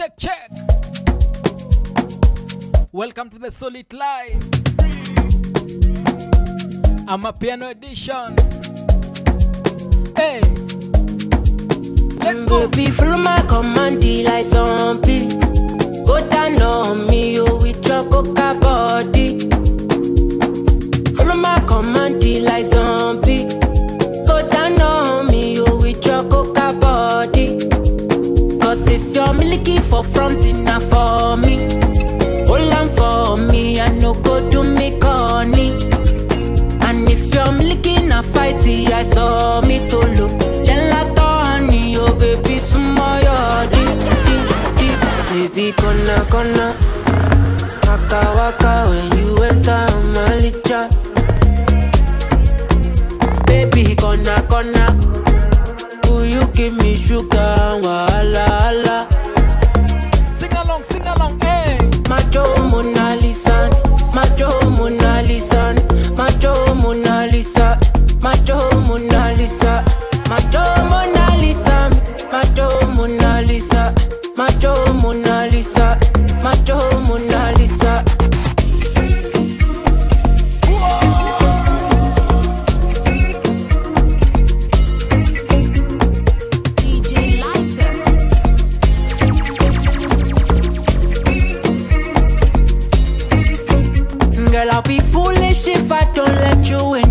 check, check. Welcome to the So Lit Live. I'm a piano edition. Hey, let's go. Be full my command, like zombie. Go down on me, you with your coca body. Follow my command, like zombie. Go down on me, you with your coca. for fronting na for me. Hold on for me i no go do me corny. And if you're milking a fighty i saw me tolo gelato honey oh baby sumo your di di di baby kona kona. Waka waka when you enter my malicha baby kona kona. Will you give me sugar and wahala? macho, money. you in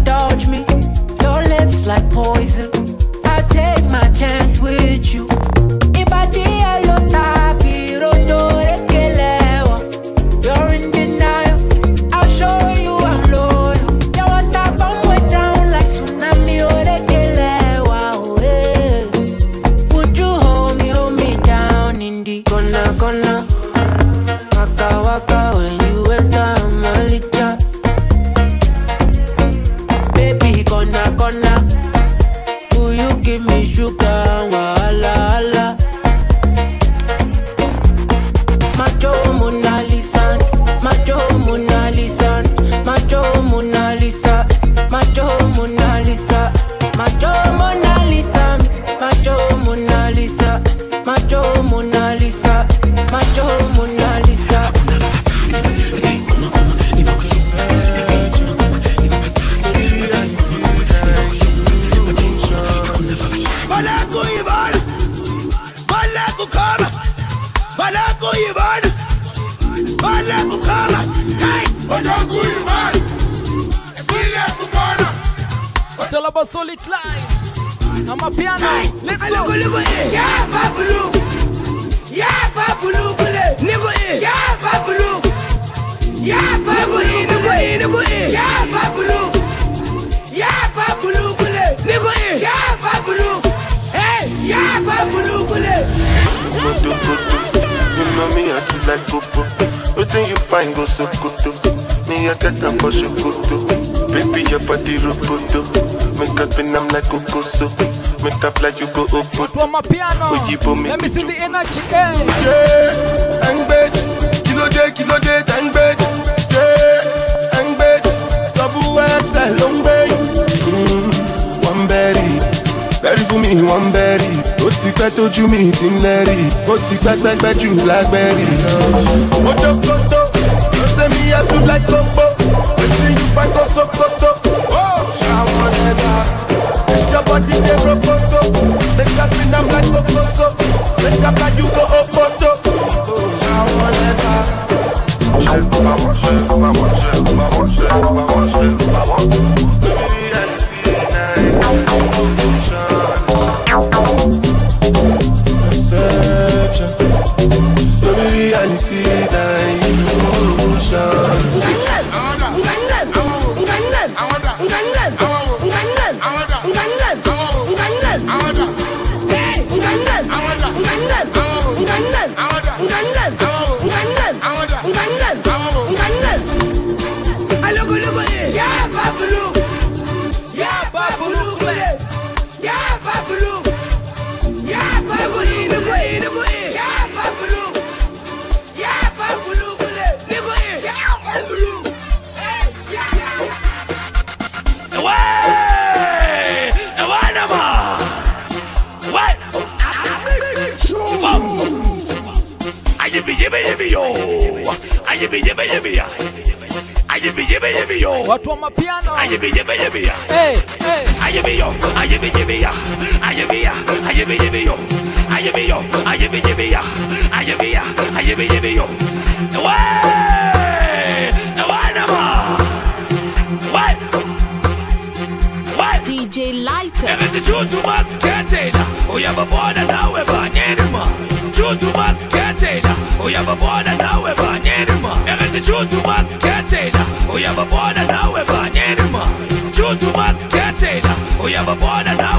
fight us up, up, up. Oh, Shawaneda. Ah. It's your body, they broke up, up. They just in them like up, up, up. Make up you go up, up, up. Oh, Shawaneda. wanna know.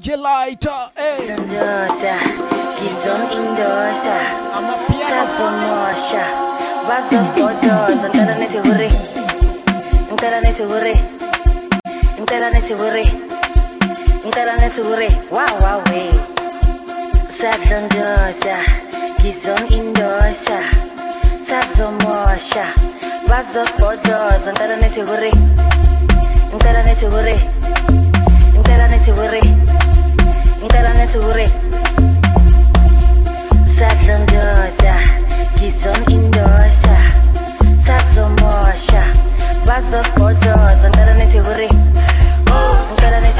DJ Lighter, eh. hey. Sondosa, Gizom Indosa, Sazomosha, Vazos Portos, Ntaraneti Hurry, Ntaraneti Hurry, Ntaraneti Hurry, Ntaraneti Hurry, Wow, wow, eh. way. Sazondosa, Gizom Indosa, Sazomosha, Vazos Portos, Ntaraneti Hurry, Ntaraneti Hurry, Ntaraneti Hurry. ngiqala neture sadlondoza ngizongindoza sazomosha bazosibhozoza ngiqala nethi hure oh,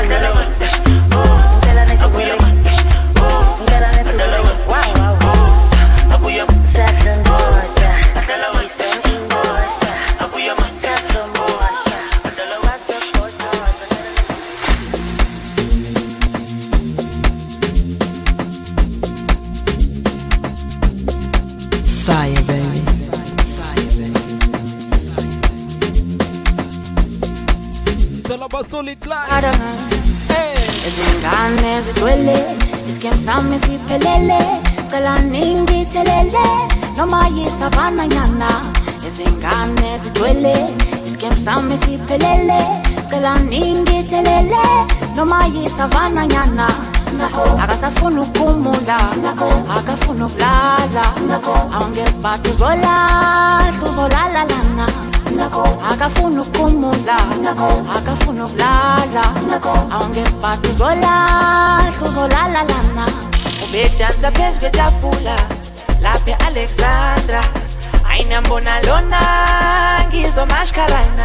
ngiqala Basolitlaje. Desde ngane zidwele Jisikia msame sipelele Kala ningi telele Noma yisavana nyana Izingane zidwele Jisikia msame sipelele Kala ningi telele Noma yisavana nyana akasafuna ukumula akafuna ukulala awungebata uzolala uzolalala na akafuna ukumula akafuna ukulala awungebhada uzolahla uzolala lana. Ubedansa phezu kwetafula lapha e-alexandra. Ayinambona lona ngizomashkarana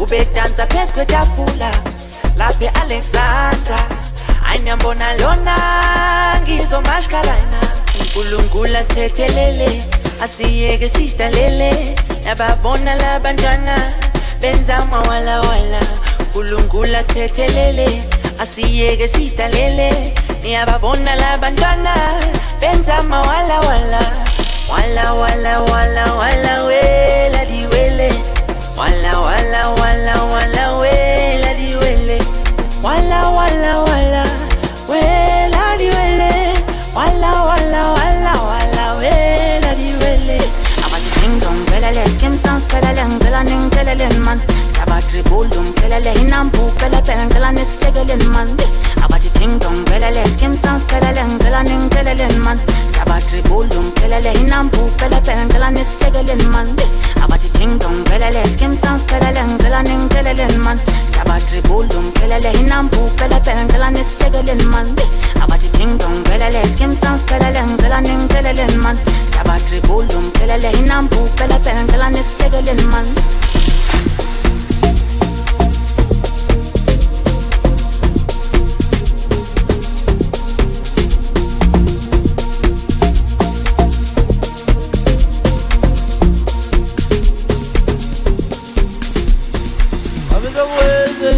ubedansa phezu kwetafula lapha e-alexandra. Ayinambona lona ngizomashkarana unkulunkulu asithethelele asiyeke sidalele nababona labantwana benzama walawala kulungula sethelele asiyeke sidalele niyababona labantwana benzama walawala walawalawalawala wela diwele walawalawalawala. wela diwele walawalawala Saralanga phela ningipheleleni mani sabatribula umphelele inamba uphele phela ngicela nisithekeleni mani abathi dingdong phelele skim sounds phelele ngicela ningipheleleni mani sabatribula umphelele inamba uphele phela ngicela nisithekeleni mani abathi dingdong phelele skim sounds phelele ngicela ningipheleleni mani sabatribula umphelele inamba uphele phela ngicela nisithekeleni mani abathi dingdong phelele skim sounds phelele ngicela ningipheleleni mani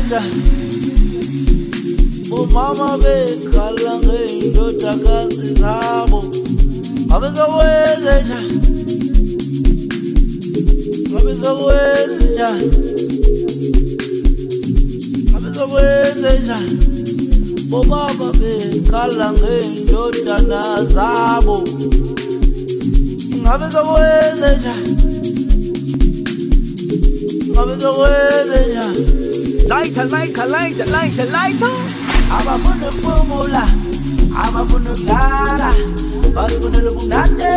ngithanda omama bekhala ngey'ndodakazi zabo. Abezowenzenja abezowenzenja abezowenzenja obaba bekhala ngey'ndodana zabo. Abezowenzenja abezowenzenja Lyta, lighter, lighter, lighter, lighter. Aba Ababuna pumula, ababuna lara, ababuna lubunate,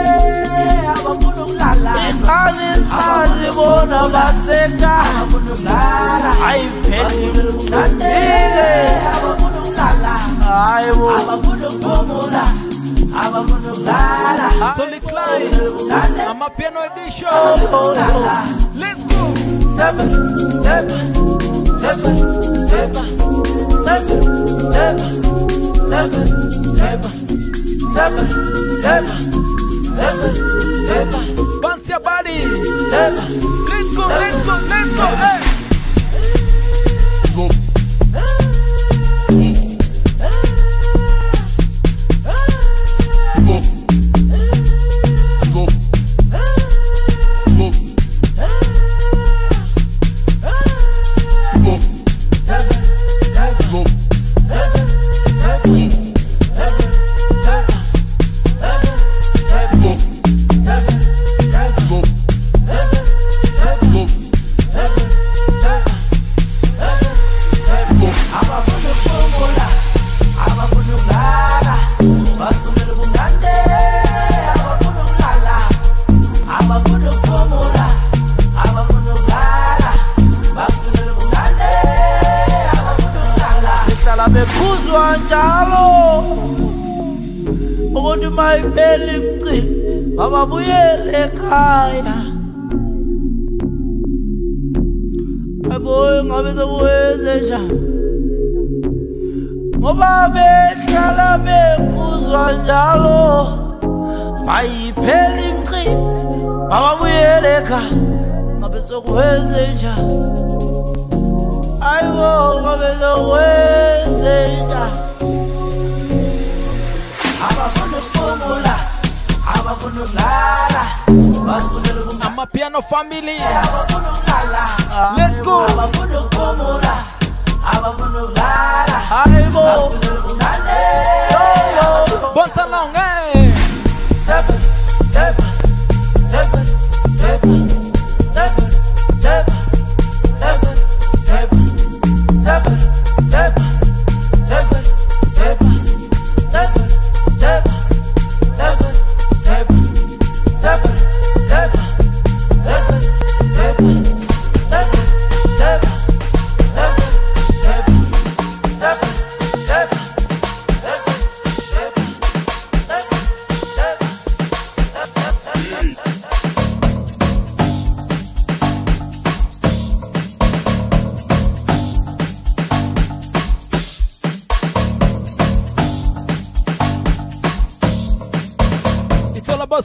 ababuna lala. Anis alibona baseka, ababuna lara, ababuna lubunate, ababuna lala. Aibu, ababuna pumula. Solid Klein, Amapiano edition. Let's go. Seven, seven. Let's go, let's go, let's go. Hey.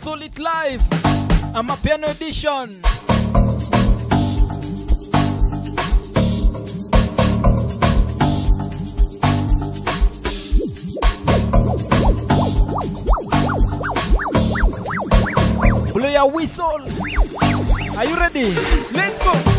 So Lit Live. Amapiano edition. Blow your whistle. Are you ready? Let's go.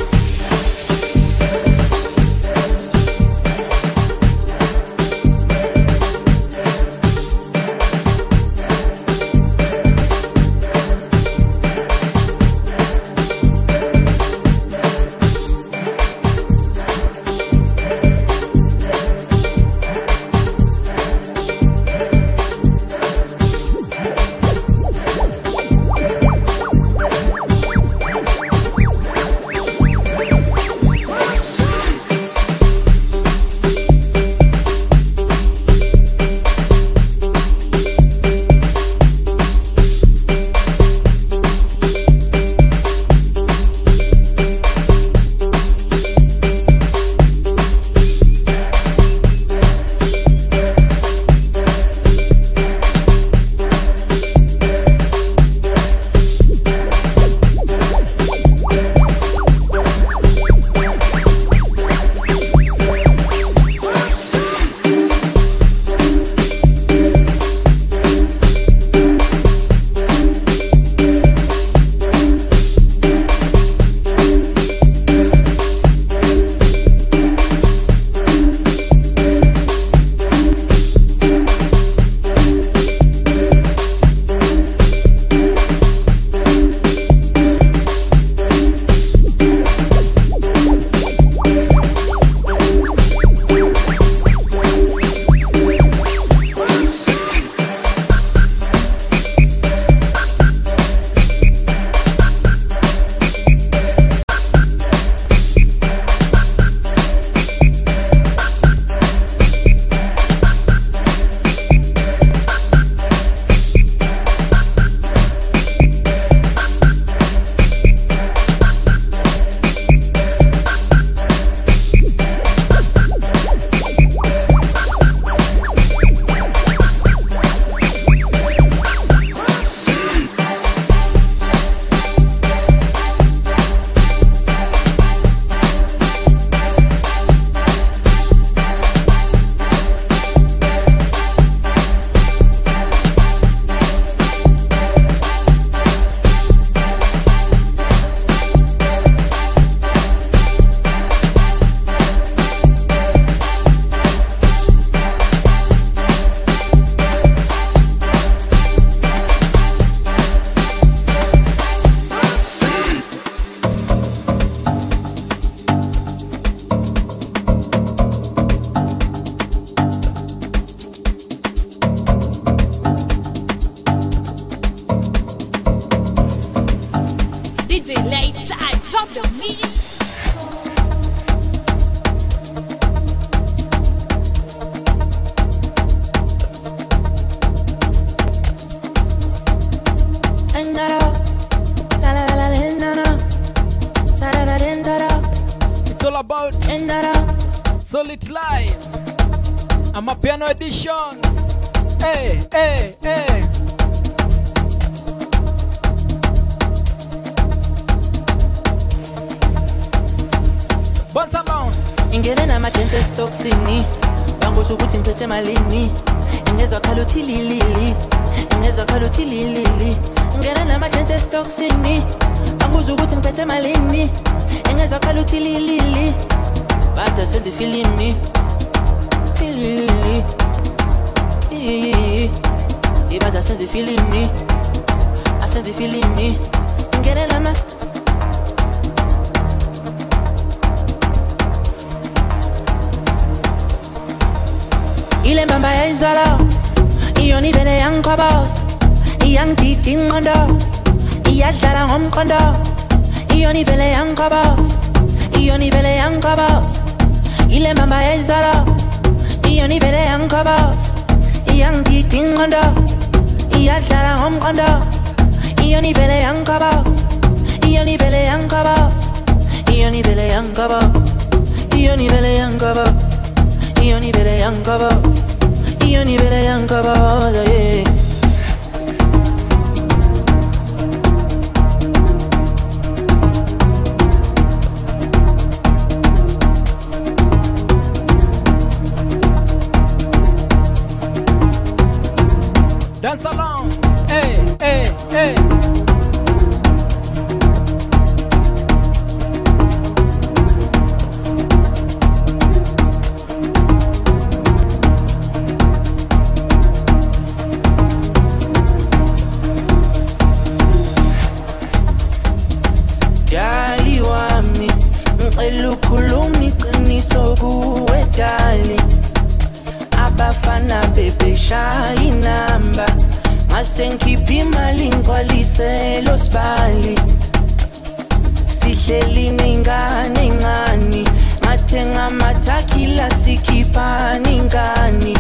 ubuze ukuthi ngiphethe malini? Ingezwa khala uthi lilili. Ingezwa khala uthi lilili. Ngena namadance estoksini anguze ukuthi ngiphethe malini? Ingezwa khala uthi lilili. Bada senza ifilimi. Filili ibada senza ifilimi. Asenza ifilimi. Ngena namadance ile mbamba ya izolo iyo nivele yangikhoboza iyangidida inqondo iyadlala ngomqondo. Iyo nivele yangikhoboza iyo nivele yangikhoboza ile mbamba ya izolo iyo nivele yangikhoboza iyangidida inqondo iyadlala ngomqondo. Iyo nivele yangikhoboza iyo Hiyo ni mbele ya nkaba hoja yeah. Abafana bebeshaya inamba ngase ngikhiphe imali ngigcwaliselo sibali. Sihleli ney'ngane ey'ncane ngathenga amathakila sikhiphani ingani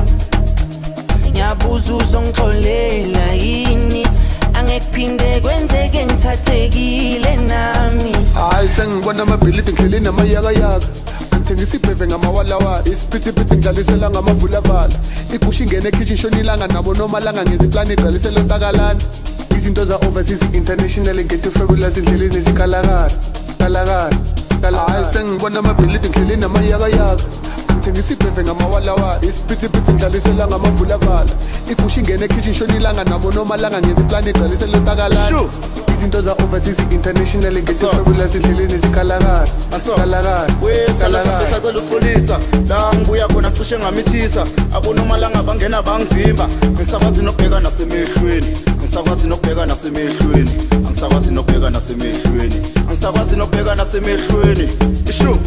ngiyabuza uzongixolela yini? Angekuphinde kwenzeke ngithathekile nami. Hayi sengibona amabhilidi ngidleleni amayakayaka angithengisa ibheve ngamawalawala isiphithiphithi ngidlalisela ngamavulavala igusha ingene ekhishi shonilanga nabo nomalanga ngenza iplani igcwalisela ntakalana izinto za-overseas international ngethe fabulous endleleni zikhalakala kalakala hayi sengibona amabhilidi ngidleleni amayakayaka ngithengisa ibheve ngamawalawala isiphithiphithi ngidlalisela ngamavulavala. Igusha ingene ekhishi shonilanga nabo nomalanga ngenza iplani igcwalisela ntakalana izinto za-overseas international ngethe fabulous endleleni zikhalakala kalakala kalakala sacela uxolisa la ngibuya khona cishe ngamithisa. Abonomalanga bangena bangivimba nasemehlweni ngisakwazi nokubheka nasemehlweni. Angisakwazi nokubheka nasemehlweni. Angisakwazi nokubheka nasemehlweni. Ishu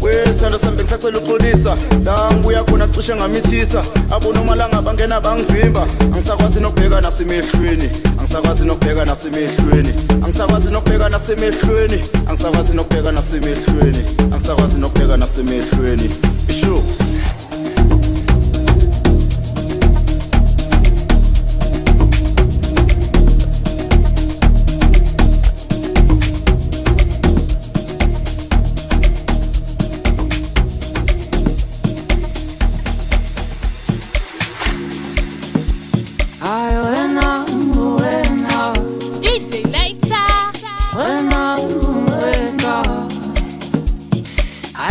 wesithando sami bengisacela uxolisa la ngibuya khona cishe ngamithisa. Abonomalanga bangena bangivimba. Angisakwazi nokubheka nasemehlweni. Angisakwazi nokubheka nasemehlweni. Angisakwazi nokubheka nasemehlweni. Angisakwazi nokubheka nasemehlweni. Angisakwazi nokubheka nasemehlweni. Ishu.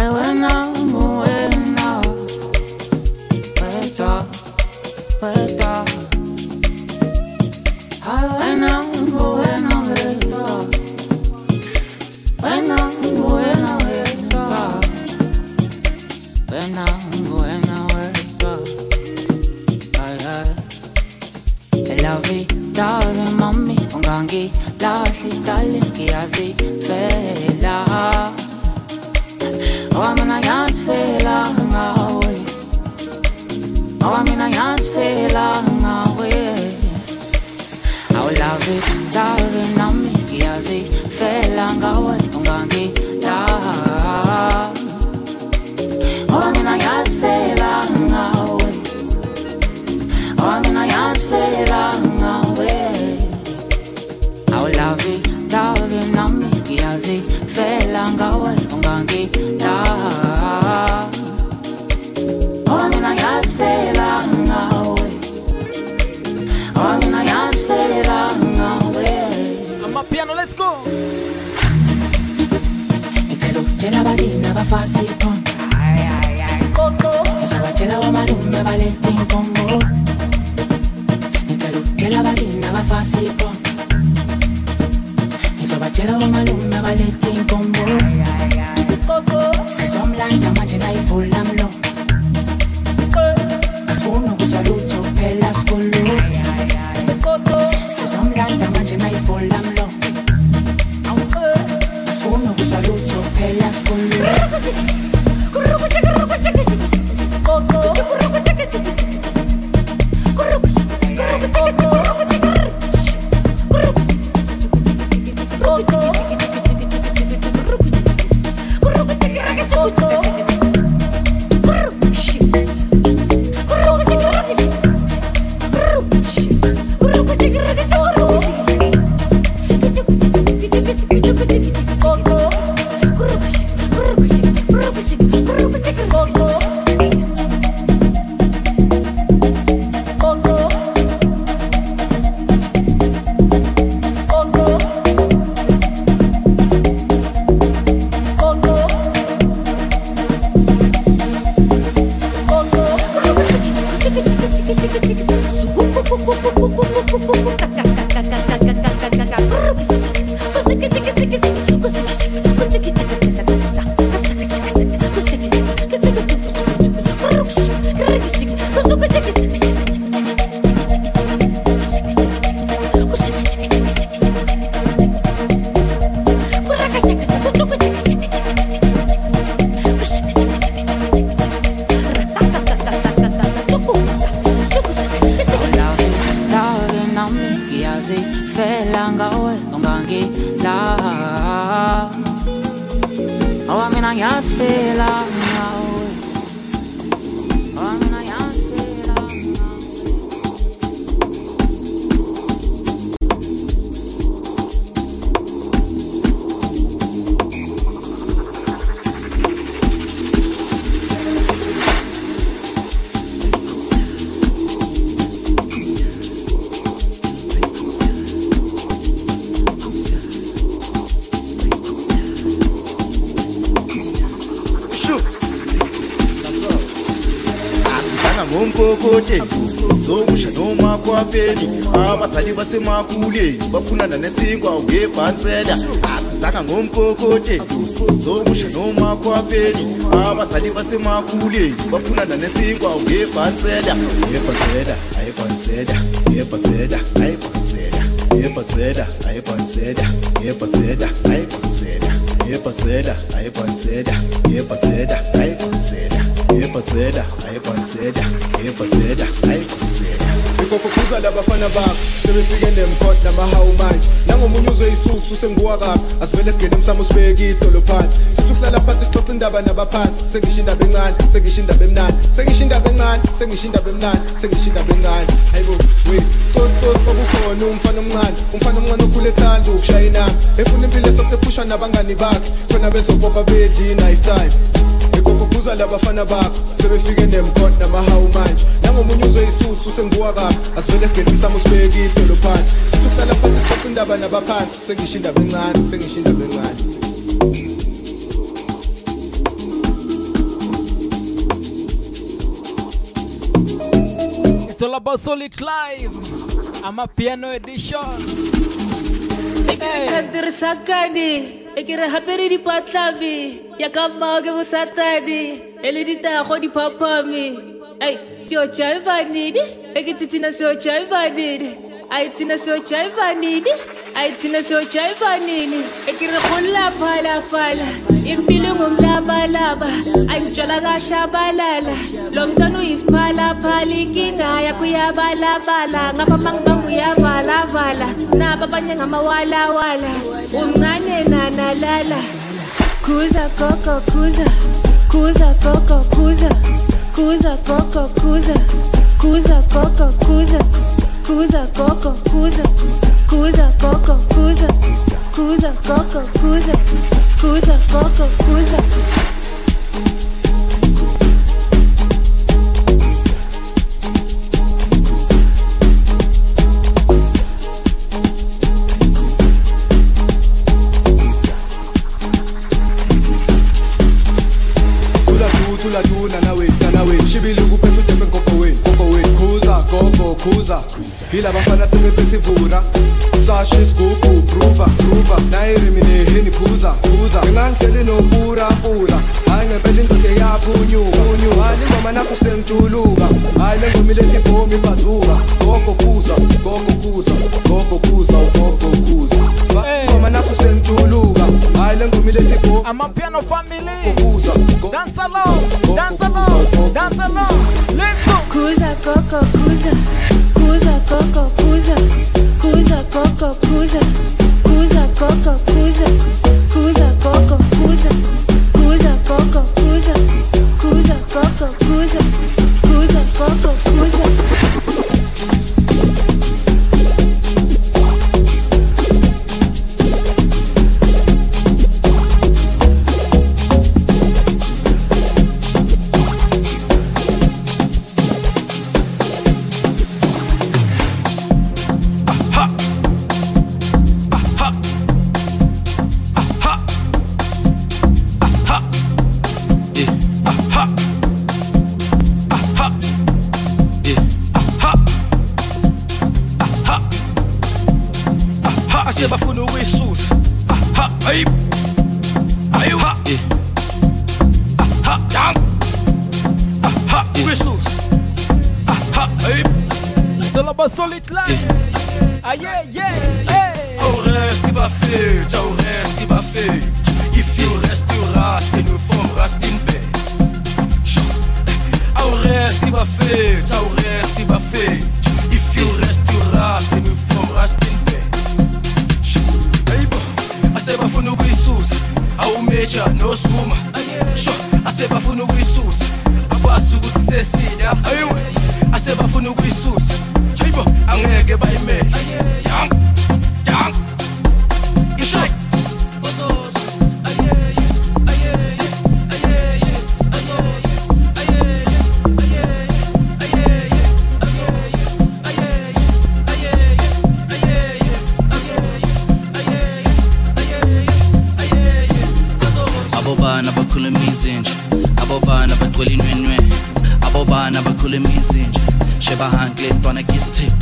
Bueno, bueno. basemakuleni bafunana nesinkwa webhansela asizanga ngompokote usozomusha nomakhwapeni abazali basemakuleni bafunana nesinkwa webhansela yebhansela ayibhansela yebhansela ayibhansela yebhansela ayibhansela yebhansela ayibhansela yebhansela ayibhansela yebhansela ayibhansela yebhansela ayibhansela yebhansela ayibhansela ikophuza labafana bakho sebefike nemkot namahawu manje nangomunye uzwe isusu senguwa kabi asivele singene umsamo sibeke idolo phansi. Sithi ukuhlala phansi sixoxa indaba nabaphansi sengisho indaba encane sengisho indaba emnani sengisho indaba encane sengisho indaba emnani sengisho indaba encane. Hayibo we tsotsos kwakukhona umfana omncane umfana omncane okhule ethanda ukushaya inamba efuna impilo esosephusha nabangani bakhe khona bezopopa bedli nice time. Ikophuza labafana bakho sebefike nemkot namahawu manje nangomunye uzwe isusu senguwa kabi asivele singene umsamo sibeke idolo phansi sithi kuhlala phansi sixoxa indaba nabaphansi sengisho indaba encane sengisho indaba encane It's all about Solid Live. I'm a piano edition. Hey. e ke re gapere dipatlabe ya ka mmao ke bosatane e le ditago Hey, sio cha vanidi. Eki tina sio cha vanidi. Ai tina sio cha vanidi. Ai tina sio cha vanidi. Eki rakulla pala pala. Impili ngumlaba laba. Anchola gasha balala. Lomtanu ispala palikinga ya kuyabala bala. Ngapa mangbangu ya vala vala. Na babanya ngamawala wala. Umnane na nalala. Kuza koko kuza. Kuza koko kuza. Cusa, coco, cusa, cusa, coco, cusa, cusa, coco, cusa, cusa, coco, cusa, cusa, coco, cusa, cusa, coco, cusa. Hila bafana sebephethe ivura Sashi sigugu, pruva, pruva. Nayirimi neheni phuza, phuza. Ngingangihleli nopura, pura Hayi ngempela indoda eyaphunyuka Punyuka, hayi ingoma nakho sengijuluka Hayi le ngoma ilethi ibhomi ibhazuka Gogo kuza, gogo kuza, gogo kuza, gogo kuza Ingoma nakho sengijuluka Hayi le ngoma ilethi ibhomi I'm a piano family. Dance along, dance along, dance along. Let's go. Kuza koko kuza Cusa, coco, cusa, cusa, coco, cusa. C'est la basse solide live. Aïe, aïe, aïe. Au reste, il va faire. Tiens, au reste, il va faire. Qui fit au reste, tu reste. Et nous font reste une paix. Au reste, il va faire. Tiens, au reste, il va faire. Qui fit au reste, il reste. Et nous font reste une paix. asebafuna ukuyisusa awumeja nosuma sho asebafuna ukuyisusa akwazi ukuthi sesida ayiwe asebafuna ukuyisusa angeke bayimele. Abobana bakhuluma izinja. Abobana bagcwela inwenwe abobana bakhuluma izinja. Shebahankle ntwana kisithip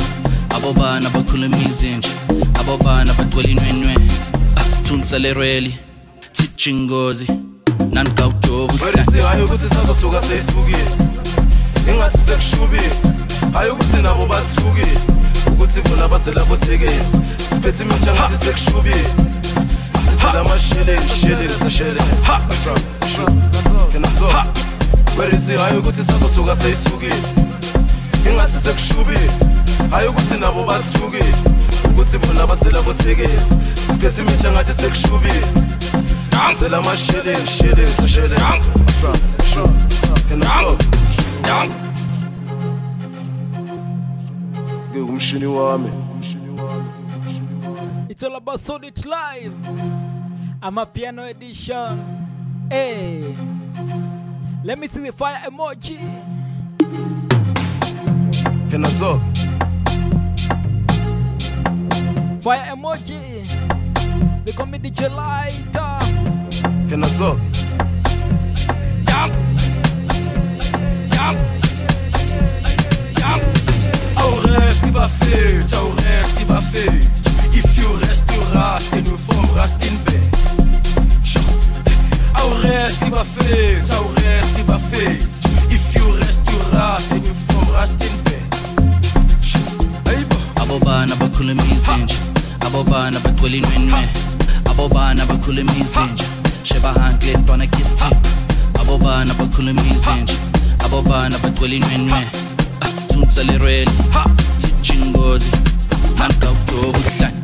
abo bana bakhuluma izinja abo bana bagcwele inwenwe thunselerweli thijingozi Werisi hayi ukuthi sazosuka seyisukile. Ingathi sekushubile. Hayi ukuthi nabo bathukile. Ukuthi bona baselabothekile siphethe imintsha ngathi sekushubile. Sisela amasheleni sheleni sasheleni werisi hayi ukuthi sazosuka seyisukile. Ingathi sekushubile. Hayi ukuthi nabo bathukile ukuthi bona baselabothekile siphethe imintsha ngathi sekushubile. Sisela amasheleni sheleni sasheleni umshini wami. It's all about solid live. I'm a piano edition. Hey, let me see the fire emoji. Gedanken und Sorgen. Fire Emoji, willkommen mit DJ Leiter. Gedanken und Sorgen. Jump! Jump! Jump! Au rêve, überfüllt, au rêve, überfüllt. If you rest, you rast, et nous vom rast in bed. Au rêve, überfüllt, au rêve, überfüllt. If you rest, you rast, et nous vom rast in abobana bakhula imizinje abobana bagcwela inwenwe abobana bakhula imizinje shebahanti le ntwana kisti abobana bakhula imizinje abobana bagcwela inwenwe ah, thunsa lerwele sijingozi mankawujobuhlani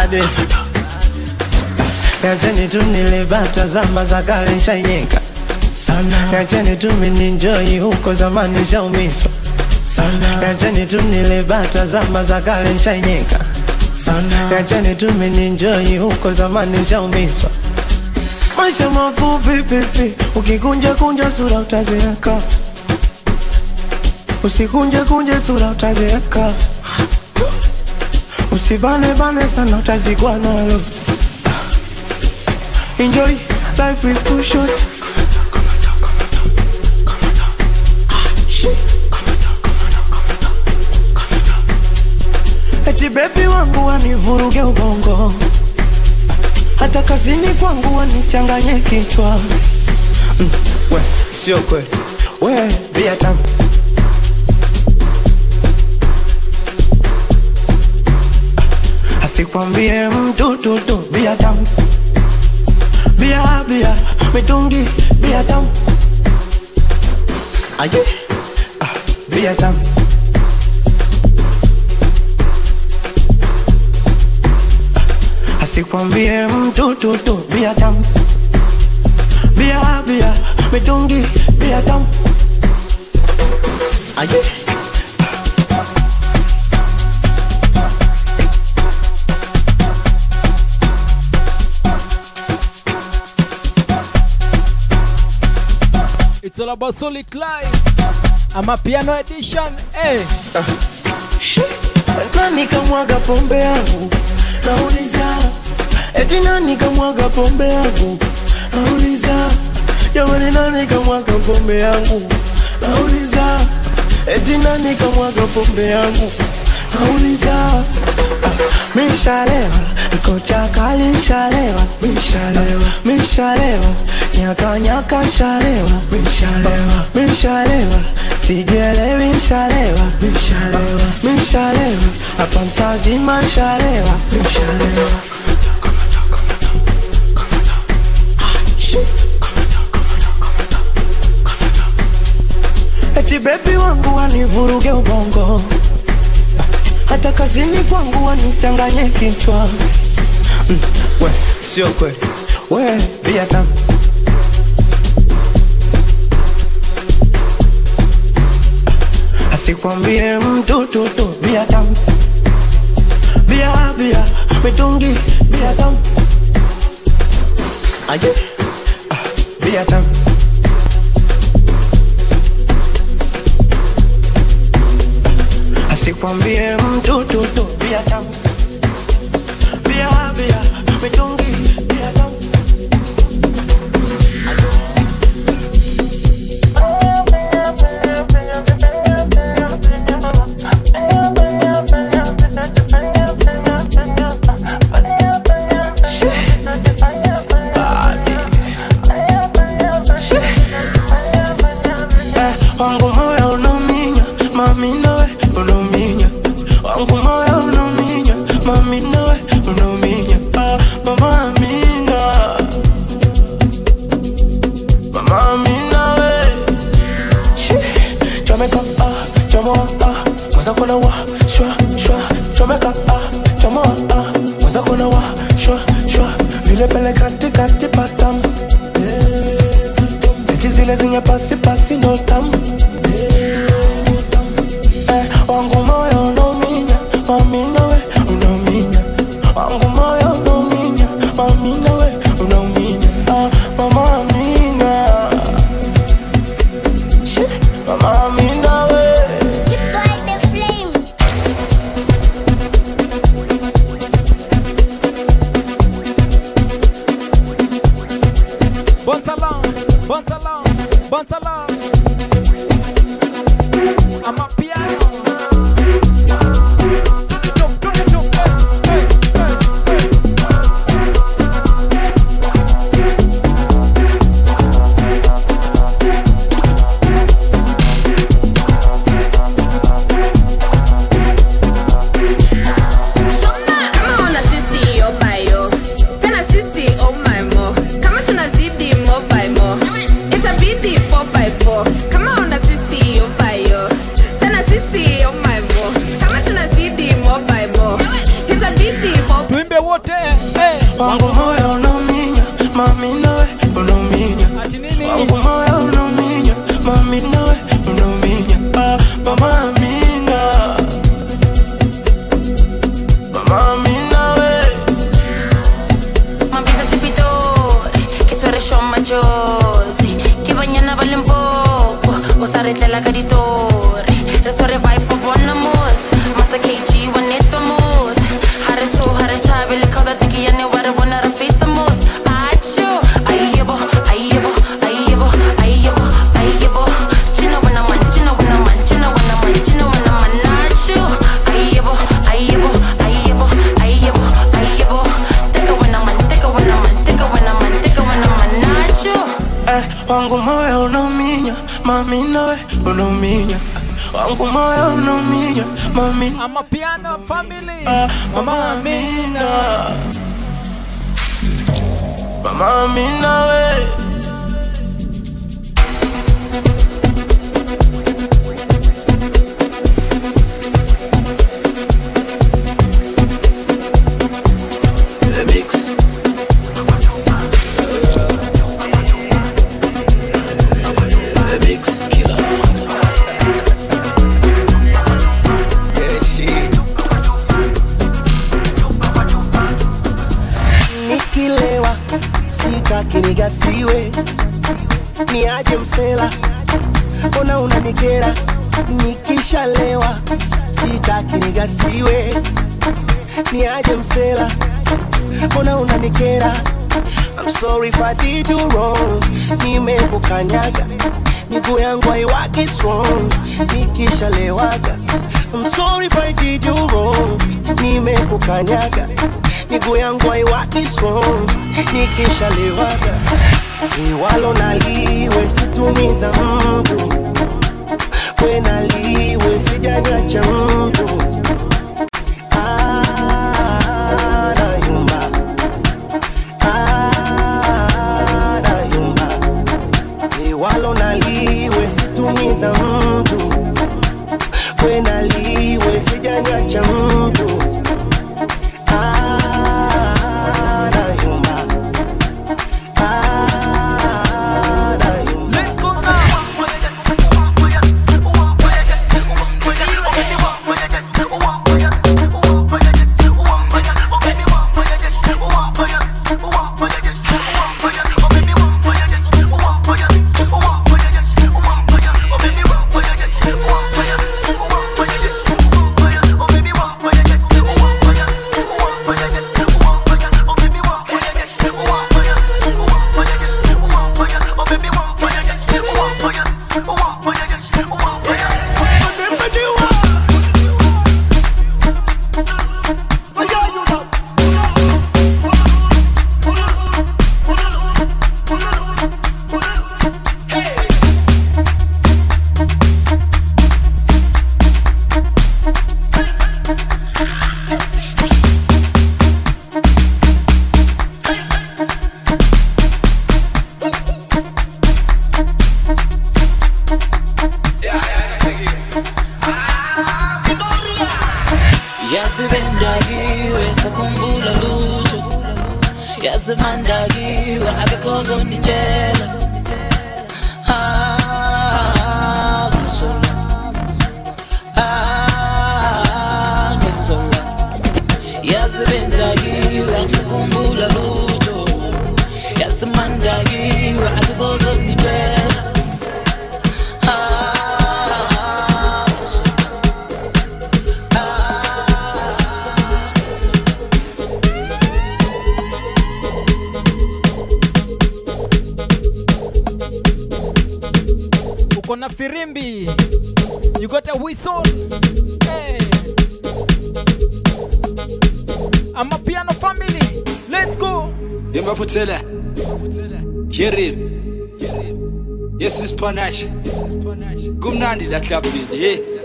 bade Yacheni tu nilibata zamba za kale nshanyeka. Sana. Yacheni tu mininjoi huko zamani nshaumiswa sana. Yacheni tu nilibata zamba za kale nshanyeka. Sana. Yacheni tu mininjoi huko zamani nshaumiswa Maisha mafupi pipi, ukikunja kunja sura utazeeka, usikunje kunje sura utazeeka, usibane bane sana utazikwa nalo. Enjoy, life is too short. Bebi wangu wanivuruge ubongo hata kazini kwangu wanichanganye kichwa mm, we sio kweli we bia tamu asikwambie mtu tutu bia tamu bia bia mitungi bia tamu aye ah, bia tamu asikwambie mtu tutu bia tamu bia bia mitungi bia tamu aye About Solid Live. I'm a piano edition. Hey. nani kamwaga pombe yangu? Nauliza. Eti nani kamwaga pombe yangu? Nauliza. Jamani nani kamwaga pombe yangu? Nauliza. Eti nani kamwaga pombe yangu? Nauliza. Mishalewa kochakali mishalewa mishalewa mishalewa nyakanyaka shalewa mishalewa mishalewa sijelewi mshalewa mishalewa mishalewa hapa mtazima shalewa mishalewa eti bebi wangu wanivuruge ubongo. Hata kazini kwangu wanichanganye kichwa. Mm, we sio kweli. We bia tamu asikwambie mtu tutu bia tamu bia bia mitungi bia tamu aje ah, bia tamu asikwambie mtu tutu bia tamu bia bia mitungi bia tamu Amapiano family. Mama Amina. Mama Amina. kukanyaga, miguu yangu haiwaki strong nikishalewaga, liwalo na situmiza mtu. Kwena liwe sijanyacha mtu. Mtu. Kwenda liwe sijanyacha mtu. na firimbi. You got a whistle? Hey. Amapiano family. Let's go. Yemba futela. Hear it. Yes, it's panache. Kumnandi la club Hey. Eh?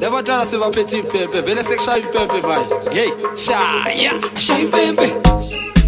Never done a silver petit pepe. Vele sek shayi pepe, man. Hey, shaya. Shayi pepe.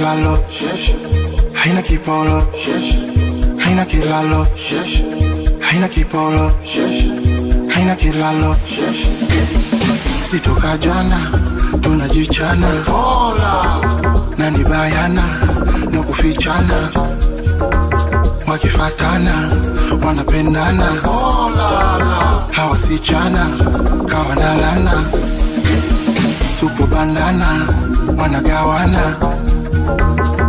kilalo haina kipolo. Haina kilalo haina kipolo. Haina kilalo sitoka jana tunajichana. Na ni bayana na kufichana. Wakifatana wanapendana. Hawasichana kawanalana supubandana wanagawana. Thank you.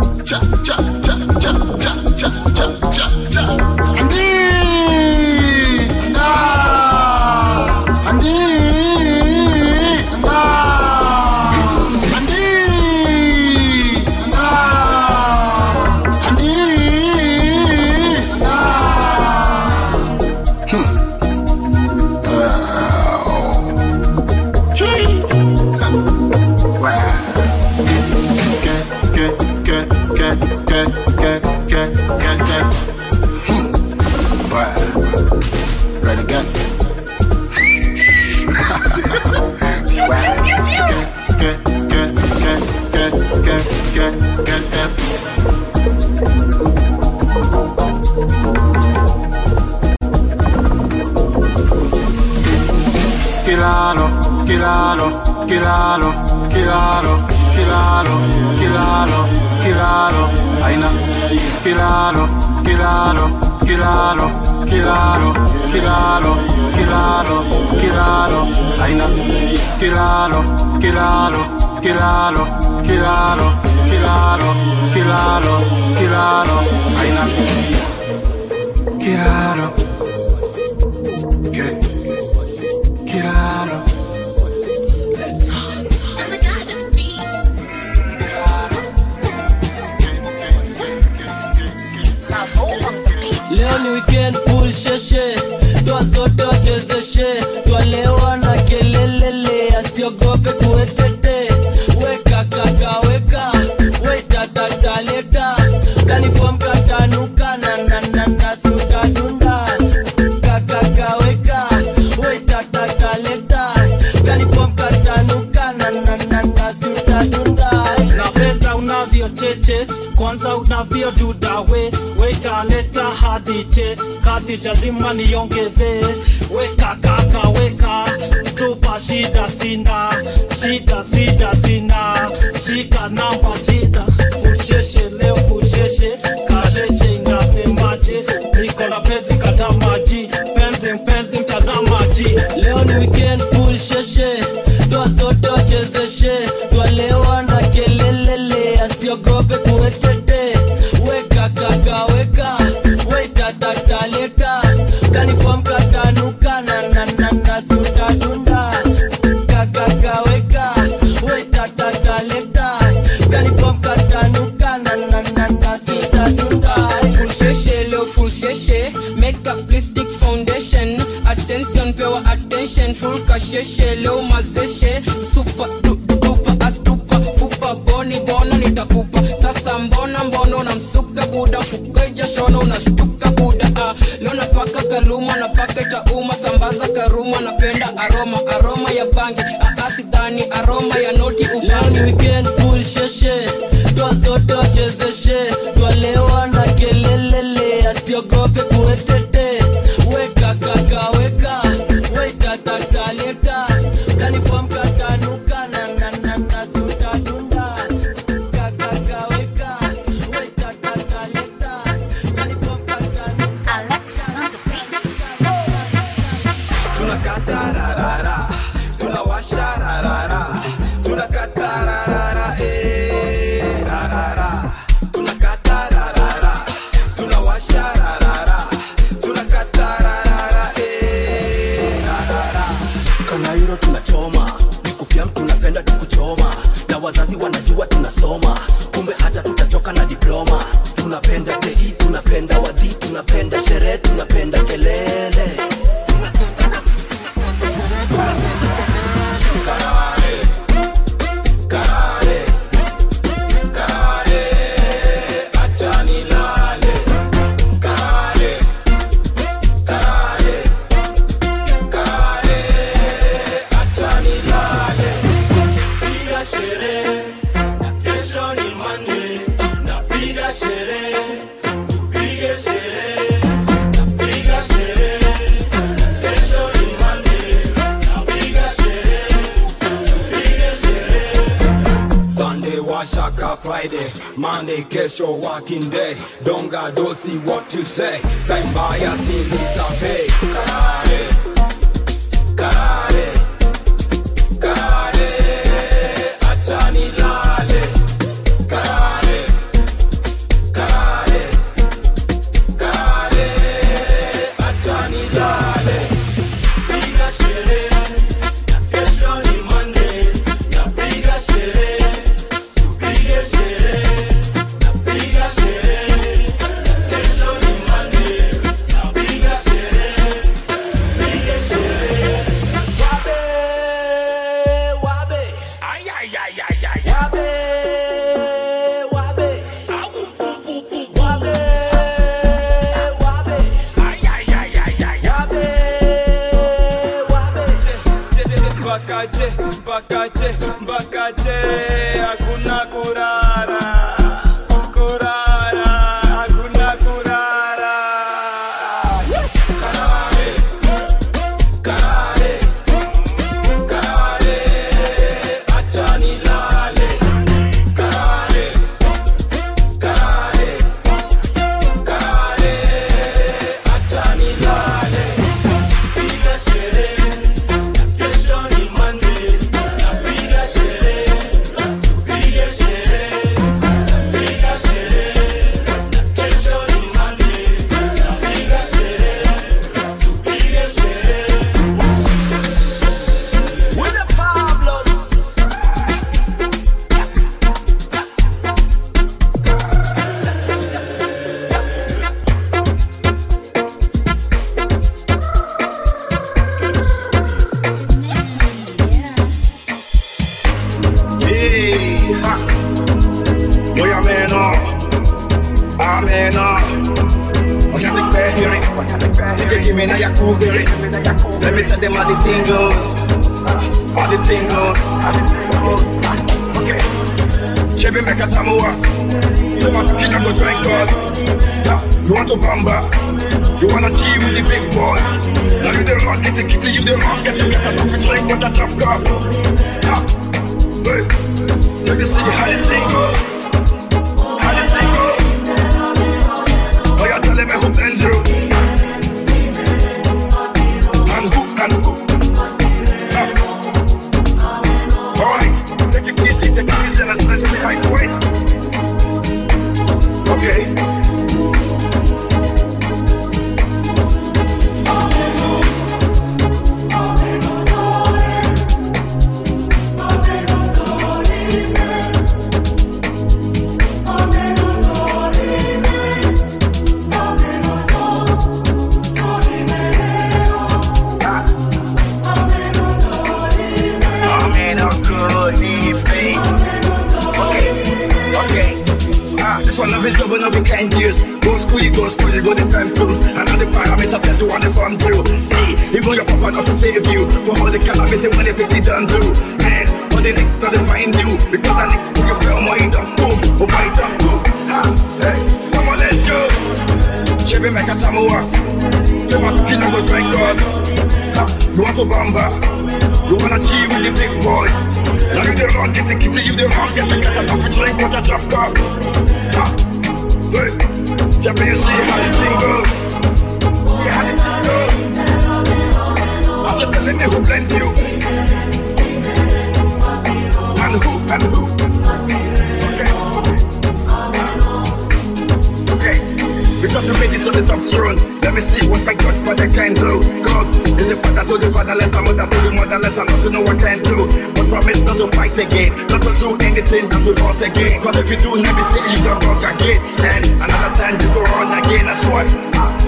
giralo, giralo, giralo, giralo, giralo, giralo, aina, giralo, giralo, giralo, giralo, giralo, giralo, giralo, aina, giralo, giralo, giralo, giralo, giralo, giralo, giralo, aina, giralo. weekend full sheshe. Twa sote wachezeshe. Twalewa na kelelele asiogope kuetete. Weka kaka weka. Wetatataleta kanifom katanuka nananana sutadunda kakaka weka wetatataleta kanifom katanuka nananana sutadunda napenda unavyocheche kwanza unavyodudawe usifiche, kazi jazima niongezee. Weka kaka, weka supa shida sina, shida sida sina, shika namba shida, fusheshe leo, fusheshe kasheshe, inasemaje? Niko na pezi kata maji Karuma, napenda aroma aroma ya bangi. Ah, special walking day. Don't got to see what you say. Time by a silly time. The calamity when they pick it done do. Man, all the next not to find you. Because I need to your girl, my don't move. Oh, my. Ah, hey, come on, let's go. Chevy make a samoa. You to kill go try God. You want to bamba. You wanna cheat with the big boy. Now you the wrong, get the kitty, you the wrong, get the get the top, drink with the drop cup. Hey, you see how the. I'm you who blend you. And who, and who. Okay. Okay. Because you made it to the top throne. Let me see what my Godfather can do. Cause it's the father to the fatherless, and mother to the motherless, and not to know what can do. But promise not to fight again, not to do anything that will lost again. Cause if you do, let me see you don't walk again. And another time you go on again, that's what.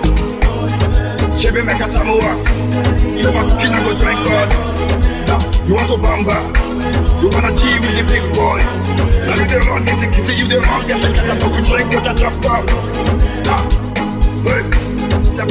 Chebe make a Samoa. You want to kill you God. You want to bamba. You wanna team with the big boys. You the wrong, get the kitty, you the wrong, get the cat, drink, get drop down. Hey, that